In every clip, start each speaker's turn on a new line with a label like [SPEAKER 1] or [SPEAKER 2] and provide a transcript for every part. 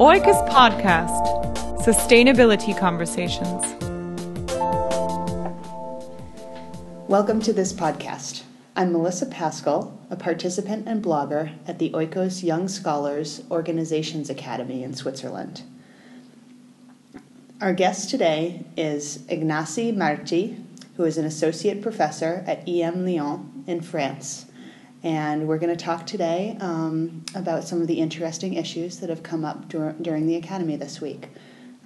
[SPEAKER 1] Oikos Podcast Sustainability Conversations.
[SPEAKER 2] Welcome to this podcast. I'm Melissa Paschall, a participant and blogger at the Oikos Young Scholars Organizations Academy in Switzerland. Our guest today is Ignasi Marti, who is an associate professor at EM Lyon in France. And we're going to talk today um, about some of the interesting issues that have come up dur- during the Academy this week.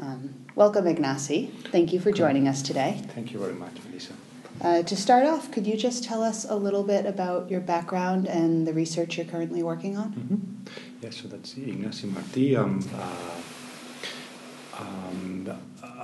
[SPEAKER 2] Um, welcome, Ignasi. Thank you for joining us today.
[SPEAKER 3] Thank you very much, Melissa.
[SPEAKER 2] Uh, to start off, could you just tell us a little bit about your background and the research you're currently working on?
[SPEAKER 3] Mm-hmm. Yeah, so that's Ignasi Marti. I'm uh, um,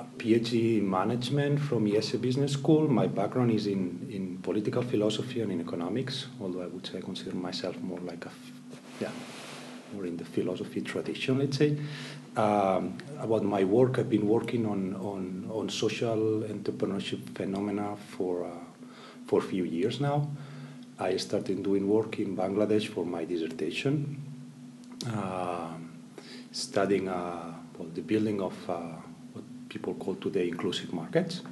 [SPEAKER 3] a PhD in management from ESADE Business School. My background is in, in political philosophy and in economics, although I would say I consider myself more like a, yeah, more in the philosophy tradition, let's say. Um, about my work, I've been working on, on, on social entrepreneurship phenomena for, uh, for a few years now. I started doing work in Bangladesh for my dissertation, uh, studying uh, well, the building of uh, people call today inclusive markets,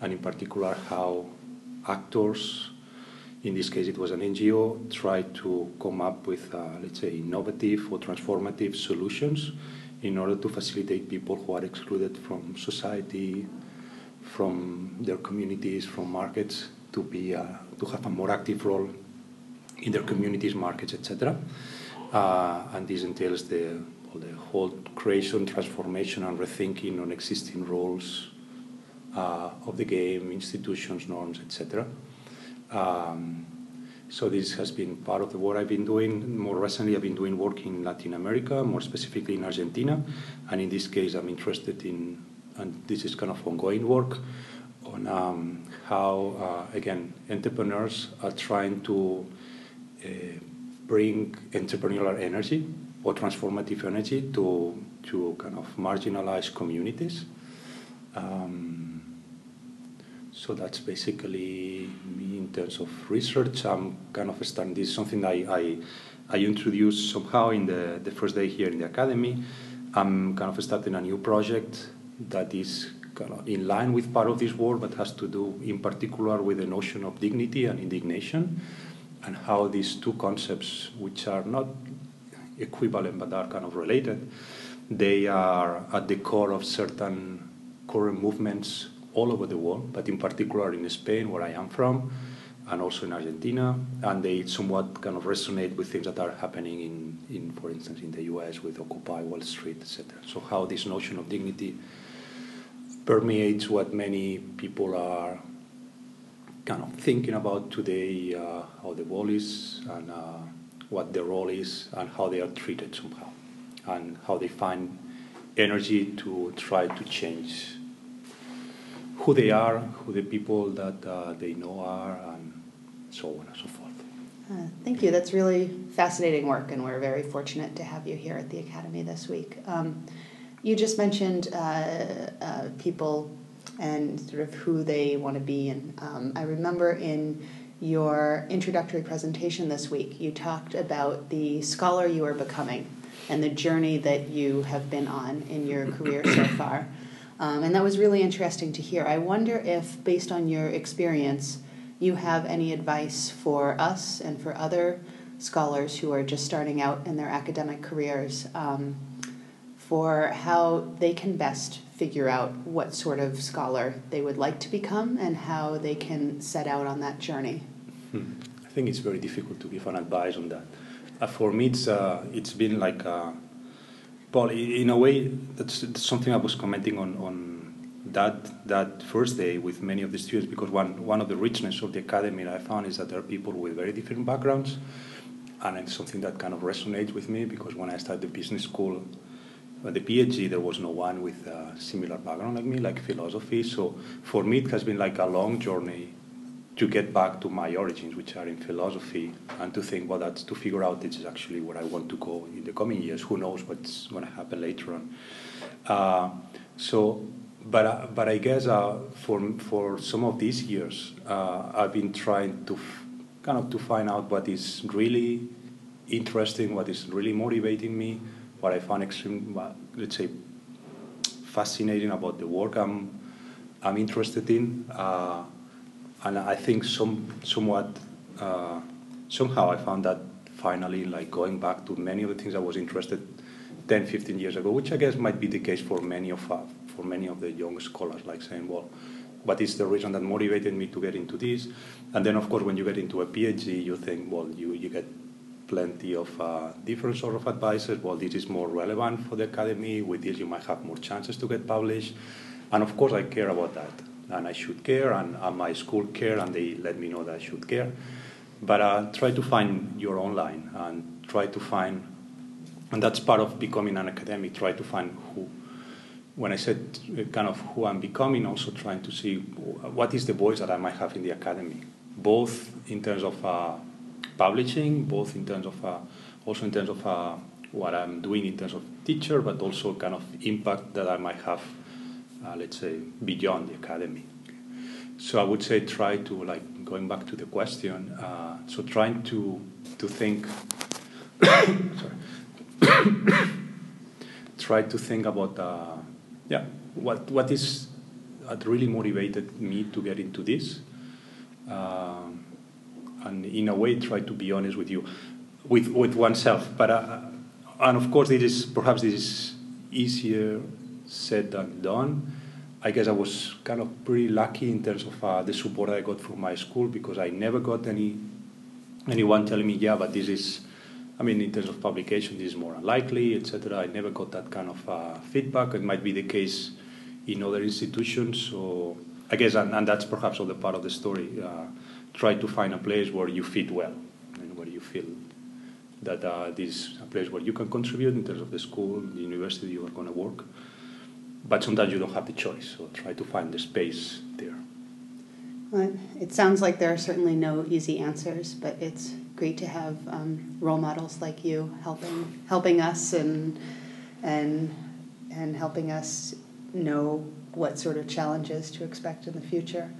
[SPEAKER 3] and in particular how actors, in this case it was an NGO, tried to come up with, uh, let's say, innovative or transformative solutions in order to facilitate people who are excluded from society, from their communities, from markets, to be uh, to have a more active role in their communities, markets, etc. Uh, and this entails the the whole creation, transformation, and rethinking on existing roles uh, of the game, institutions, norms, etc. Um, so this has been part of the work I've been doing. More recently, I've been doing work in Latin America, more specifically in Argentina, and in this case, I'm interested in, and this is kind of ongoing work on um, how, uh, again, entrepreneurs are trying to uh, bring entrepreneurial energy or transformative energy to, to kind of marginalized communities. Um, so that's basically me in terms of research. I'm kind of starting this is something I, I, I introduced somehow in the, the first day here in the academy. I'm kind of starting a new project that is kind of in line with part of this work, but has to do in particular with the notion of dignity and indignation and how these two concepts, which are not equivalent but are kind of related. They are at the core of certain current movements all over the world, but in particular in Spain, where I am from, and also in Argentina, and they somewhat kind of resonate with things that are happening in, in for instance, in the US with Occupy Wall Street, etc. So how this notion of dignity permeates what many people are kind of thinking about today, uh, how the world is, and uh, what their role is and how they are treated somehow, and how they find energy to try to change who they are, who the people that uh, they know are, and so on and so forth.
[SPEAKER 2] Uh, thank you. That's really fascinating work, and we're very fortunate to have you here at the Academy this week. Um, you just mentioned uh, uh people and sort of who they want to be, and um, I remember in your introductory presentation this week, you talked about the scholar you are becoming and the journey that you have been on in your career so far. Um, and that was really interesting to hear. I wonder if, based on your experience, you have any advice for us and for other scholars who are just starting out in their academic careers um, for how they can best figure out what sort of scholar they would like to become and how they can set out on that journey?
[SPEAKER 3] Hmm. I think it's very difficult to give an advice on that. Uh, for me, it's uh, it's been like, uh, well, in a way, that's, that's, something I was commenting on on that that first day with many of the students because one one of the richness of the academy I found is that there are people with very different backgrounds, and it's something that kind of resonates with me because when I started the business school but the PhD, there was no one with a similar background like me, like philosophy. So for me, it has been like a long journey to get back to my origins, which are in philosophy, and to think, well, that's to figure out this is actually where I want to go in the coming years. Who knows what's going to happen later on? Uh, so, but uh, but I guess uh, for for some of these years, uh, I've been trying to f- kind of to find out what is really interesting, what is really motivating me, what I found extreme, let's say, fascinating about the work I'm, I'm interested in. Uh, and I think some, somewhat, uh, somehow I found that finally, like going back to many of the things I was interested 10, 15 years ago, which I guess might be the case for many of uh, for many of the young scholars, like saying, well, what is the reason that motivated me to get into this? And then, of course, when you get into a PhD, you think, well, you, you get plenty of uh, different sort of advices. Well, this is more relevant for the academy. With this, you might have more chances to get published. And of course, I care about that, and I should care, and, and my school care, and they let me know that I should care. But uh, try to find your own line, and try to find, and that's part of becoming an academic. Try to find who. When I said uh, kind of who I'm becoming, also trying to see what is the voice that I might have in the academy, both in terms of uh, publishing, both in terms of uh, also in terms of uh, what I'm doing in terms of teacher, but also kind of impact that I might have, uh, let's say, beyond the academy. So I would say try to like going back to the question. Uh, so trying to to think. sorry. try to think about uh, yeah what what is what really motivated me to get into this. Um, and in a way try to be honest with you, with with oneself. But uh, and of course, it is perhaps this is easier said than done. I guess I was kind of pretty lucky in terms of uh, the support I got from my school because I never got any anyone telling me, yeah, but this is. I mean, in terms of publication, this is more unlikely, etc. I never got that kind of uh, feedback. It might be the case in other institutions. So I guess, and, and that's perhaps the part of the story. Uh, try to find a place where you fit well and where you feel that uh, this is a place where you can contribute in terms of the school, the university you are going to work. But sometimes you don't have the choice, so try to find the space there.
[SPEAKER 2] Well, it sounds like there are certainly no easy answers, but it's great to have um, role models like you helping helping us and and and helping us know what sort of challenges to expect in the future.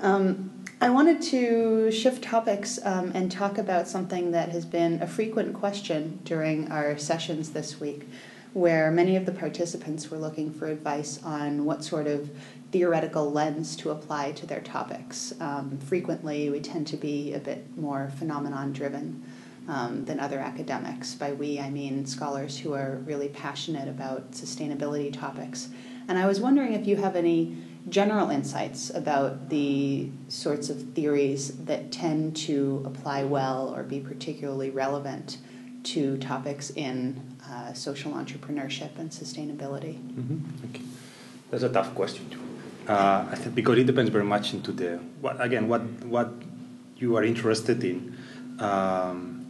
[SPEAKER 2] Um, I wanted to shift topics um, and talk about something that has been a frequent question during our sessions this week, where many of the participants were looking for advice on what sort of theoretical lens to apply to their topics. Um, frequently, we tend to be a bit more phenomenon driven. Um, than other academics. By we, I mean scholars who are really passionate about sustainability topics. And I was wondering if you have any general insights about the sorts of theories that tend to apply well or be particularly relevant to topics in uh, social entrepreneurship and sustainability?
[SPEAKER 3] Mm-hmm. Okay. That's a tough question, too. Uh, I think because it depends very much into the what again what what you are interested in. Um,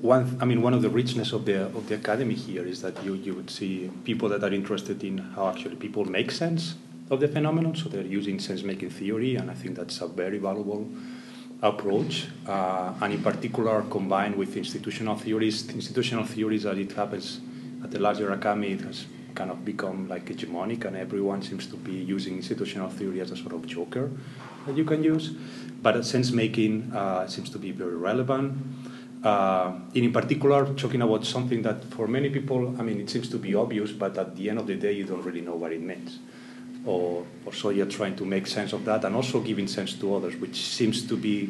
[SPEAKER 3] one, I mean, one of the richness of the of the academy here is that you you would see people that are interested in how actually people make sense of the phenomenon. So they're using sense-making theory, and I think that's a very valuable approach. Uh, and in particular, combined with institutional theories, institutional theories that it happens at the larger academy, it has kind of become like hegemonic, and everyone seems to be using institutional theory as a sort of joker that you can use. But sense making uh, seems to be very relevant. Uh, in particular, talking about something that for many people, I mean, it seems to be obvious, but at the end of the day, you don't really know what it means or, or so you're trying to make sense of that and also giving sense to others, which seems to be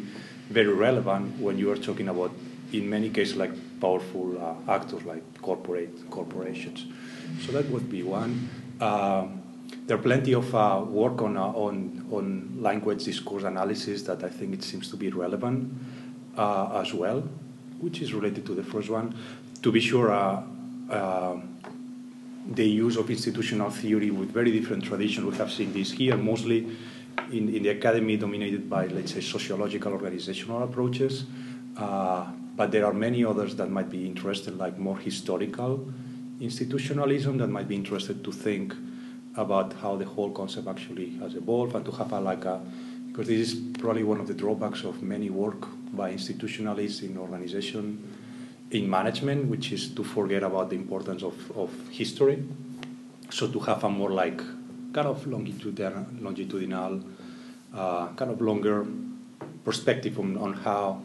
[SPEAKER 3] very relevant when you are talking about, in many cases, like powerful uh, actors like corporate corporations. So that would be one. Uh, there are plenty of uh, work on, uh, on, on language discourse analysis that I think it seems to be relevant uh, as well, which is related to the first one. To be sure, uh, the use of institutional theory with very different traditions. We have seen this here mostly in, in the academy dominated by, let's say, sociological organizational approaches. Uh, but there are many others that might be interested, like more historical institutionalism, that might be interested to think about how the whole concept actually has evolved and to have a, like a, because this is probably one of the drawbacks of many work by institutionalists in organization in management, which is to forget about the importance of, of history. So to have a more like kind of longitudinal, longitudinal uh, kind of longer perspective on, on how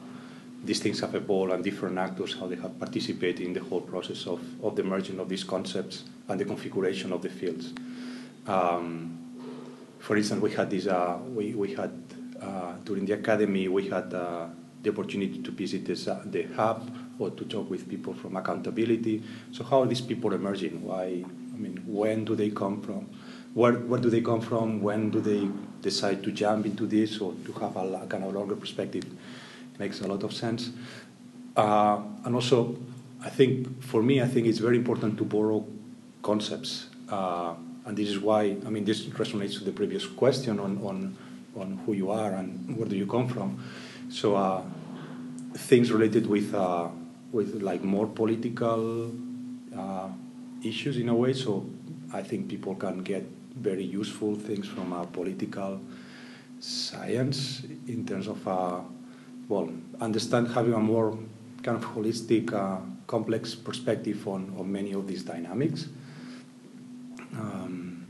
[SPEAKER 3] these things have evolved and different actors, how they have participated in the whole process of, of the merging of these concepts and the configuration of the fields. Um, for instance, we had this, uh, we, we had, uh, during the academy, we had uh, the opportunity to visit uh, the hub or to talk with people from accountability. So how are these people emerging? Why, I mean, when do they come from? Where, where do they come from? When do they decide to jump into this or to have a, kind of longer perspective? makes a lot of sense. Uh, and also, I think for me, I think it's very important to borrow concepts, uh, and this is why I mean this resonates to the previous question on on, on who you are and where do you come from. So uh, things related with uh, with like more political uh, issues in a way. So I think people can get very useful things from a political science in terms of uh, well, understand having a more kind of holistic, uh, complex perspective on, on many of these dynamics. Um,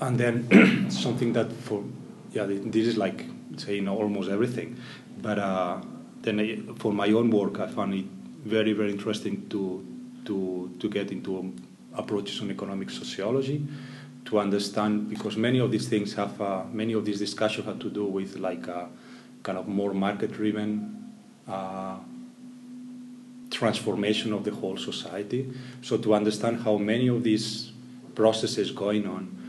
[SPEAKER 3] and then something that for, yeah, this is like saying almost everything. But uh, then I, for my own work, I found it very, very interesting to, to, to get into approaches on economic sociology to understand because many of these things have uh, many of these discussions have to do with like uh, kind of more market-driven uh, transformation of the whole society. So to understand how many of these processes going on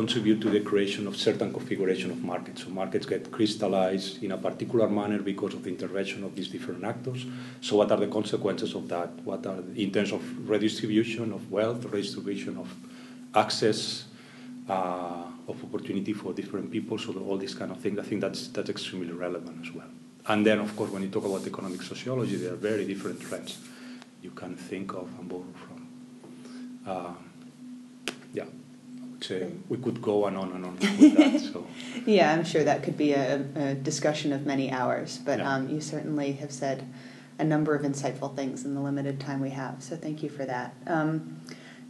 [SPEAKER 3] contribute to the creation of certain configuration of markets. So markets get crystallized in a particular manner because of the intervention of these different actors. So what are the consequences of that? What are in terms of redistribution of wealth, redistribution of access, uh, of opportunity for different people. So all these kind of things, I think that's that's extremely relevant as well. And then, of course, when you talk about economic sociology, there are very different trends you can think of and borrow from. Yeah, Say we could go on and on and on with that. So.
[SPEAKER 2] yeah, I'm sure that could be a, a discussion of many hours, but yeah. um, you certainly have said a number of insightful things in the limited time we have. So thank you for that. Um,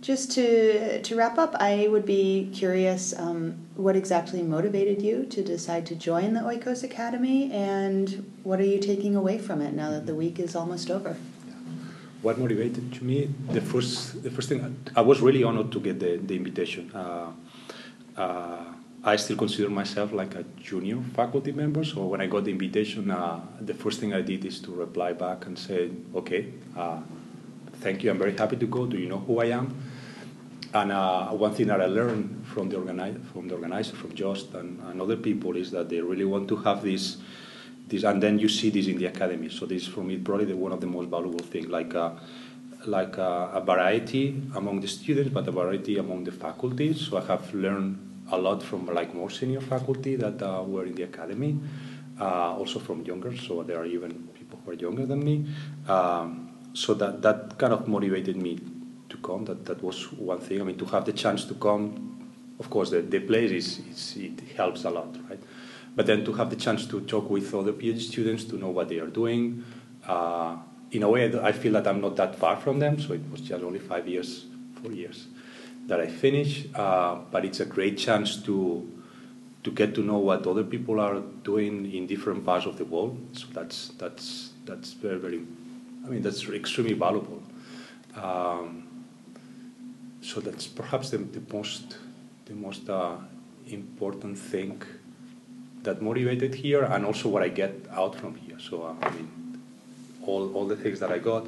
[SPEAKER 2] just to to wrap up, I would be curious um, what exactly motivated you to decide to join the Oikos Academy, and what are you taking away from it now that the week is almost over?
[SPEAKER 3] What motivated to me? The first the first thing I was really honored to get the the invitation. Uh, uh, I still consider myself like a junior faculty member, so when I got the invitation, uh, the first thing I did is to reply back and say, "Okay, uh, thank you. I'm very happy to go. Do you know who I am?" And uh, one thing that I learned from the, organi- from the organizer, from Jost and, and, other people, is that they really want to have this, this, and then you see this in the academy. So this, for me, probably the, one of the most valuable things, like a, like a, a, variety among the students, but a variety among the faculty. So I have learned a lot from like more senior faculty that uh, were in the academy, uh, also from younger. So there are even people who are younger than me. Um, so that that kind of motivated me to come. That that was one thing. I mean, to have the chance to come, of course, the, the place is, is it helps a lot, right? But then to have the chance to talk with other PhD students, to know what they are doing. Uh, in a way, I feel that I'm not that far from them. So it was just only five years, four years that I finished. Uh, but it's a great chance to to get to know what other people are doing in different parts of the world. So that's that's that's very very. I mean, that's extremely valuable. Um, so that's perhaps the, the most the most uh, important thing that motivated here, and also what I get out from here. So uh, I mean, all all the things that I got.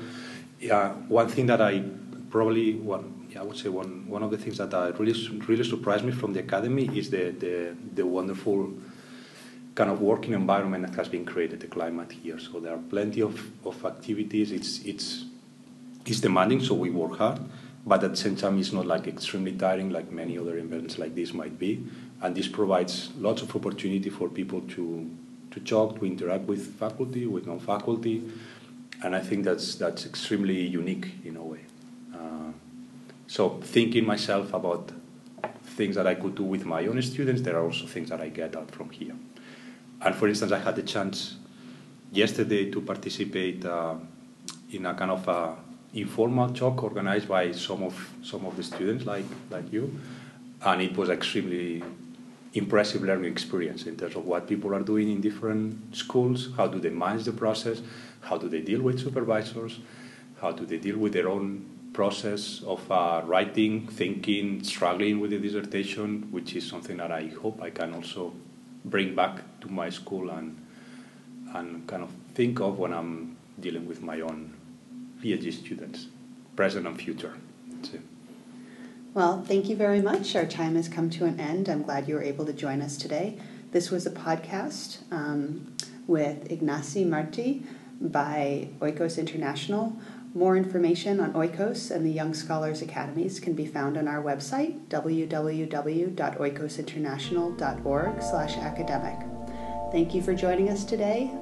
[SPEAKER 3] Yeah, one thing that I probably one yeah, I would say one one of the things that uh, really really surprised me from the academy is the the, the wonderful kind of working environment that has been created, the climate here. So there are plenty of, of activities. It's it's it's demanding, so we work hard but at the same time it's not like extremely tiring like many other events like this might be and this provides lots of opportunity for people to to talk to interact with faculty with non-faculty. And i think that's that's extremely unique in a way. Uh, so thinking myself about things that i could do with my own students there are also things that i get out from here. And for instance i had the chance yesterday to participate uh, in a kind of a informal talk organized by some of some of the students like like you, and it was extremely impressive learning experience in terms of what people are doing in different schools, how do they manage the process, how do they deal with supervisors, how do they deal with their own process of uh, writing, thinking, struggling with the dissertation, which is something that I hope I can also bring back to my school and and kind of think of when I'm dealing with my own PhD students, present and future.
[SPEAKER 2] Well, thank you very much. Our time has come to an end. I'm glad you were able to join us today. This was a podcast um, with Ignasi Marti by Oikos International. More information on Oikos and the Young Scholars Academies can be found on our website, www.oikosinternational.org slash academic. Thank you for joining us today.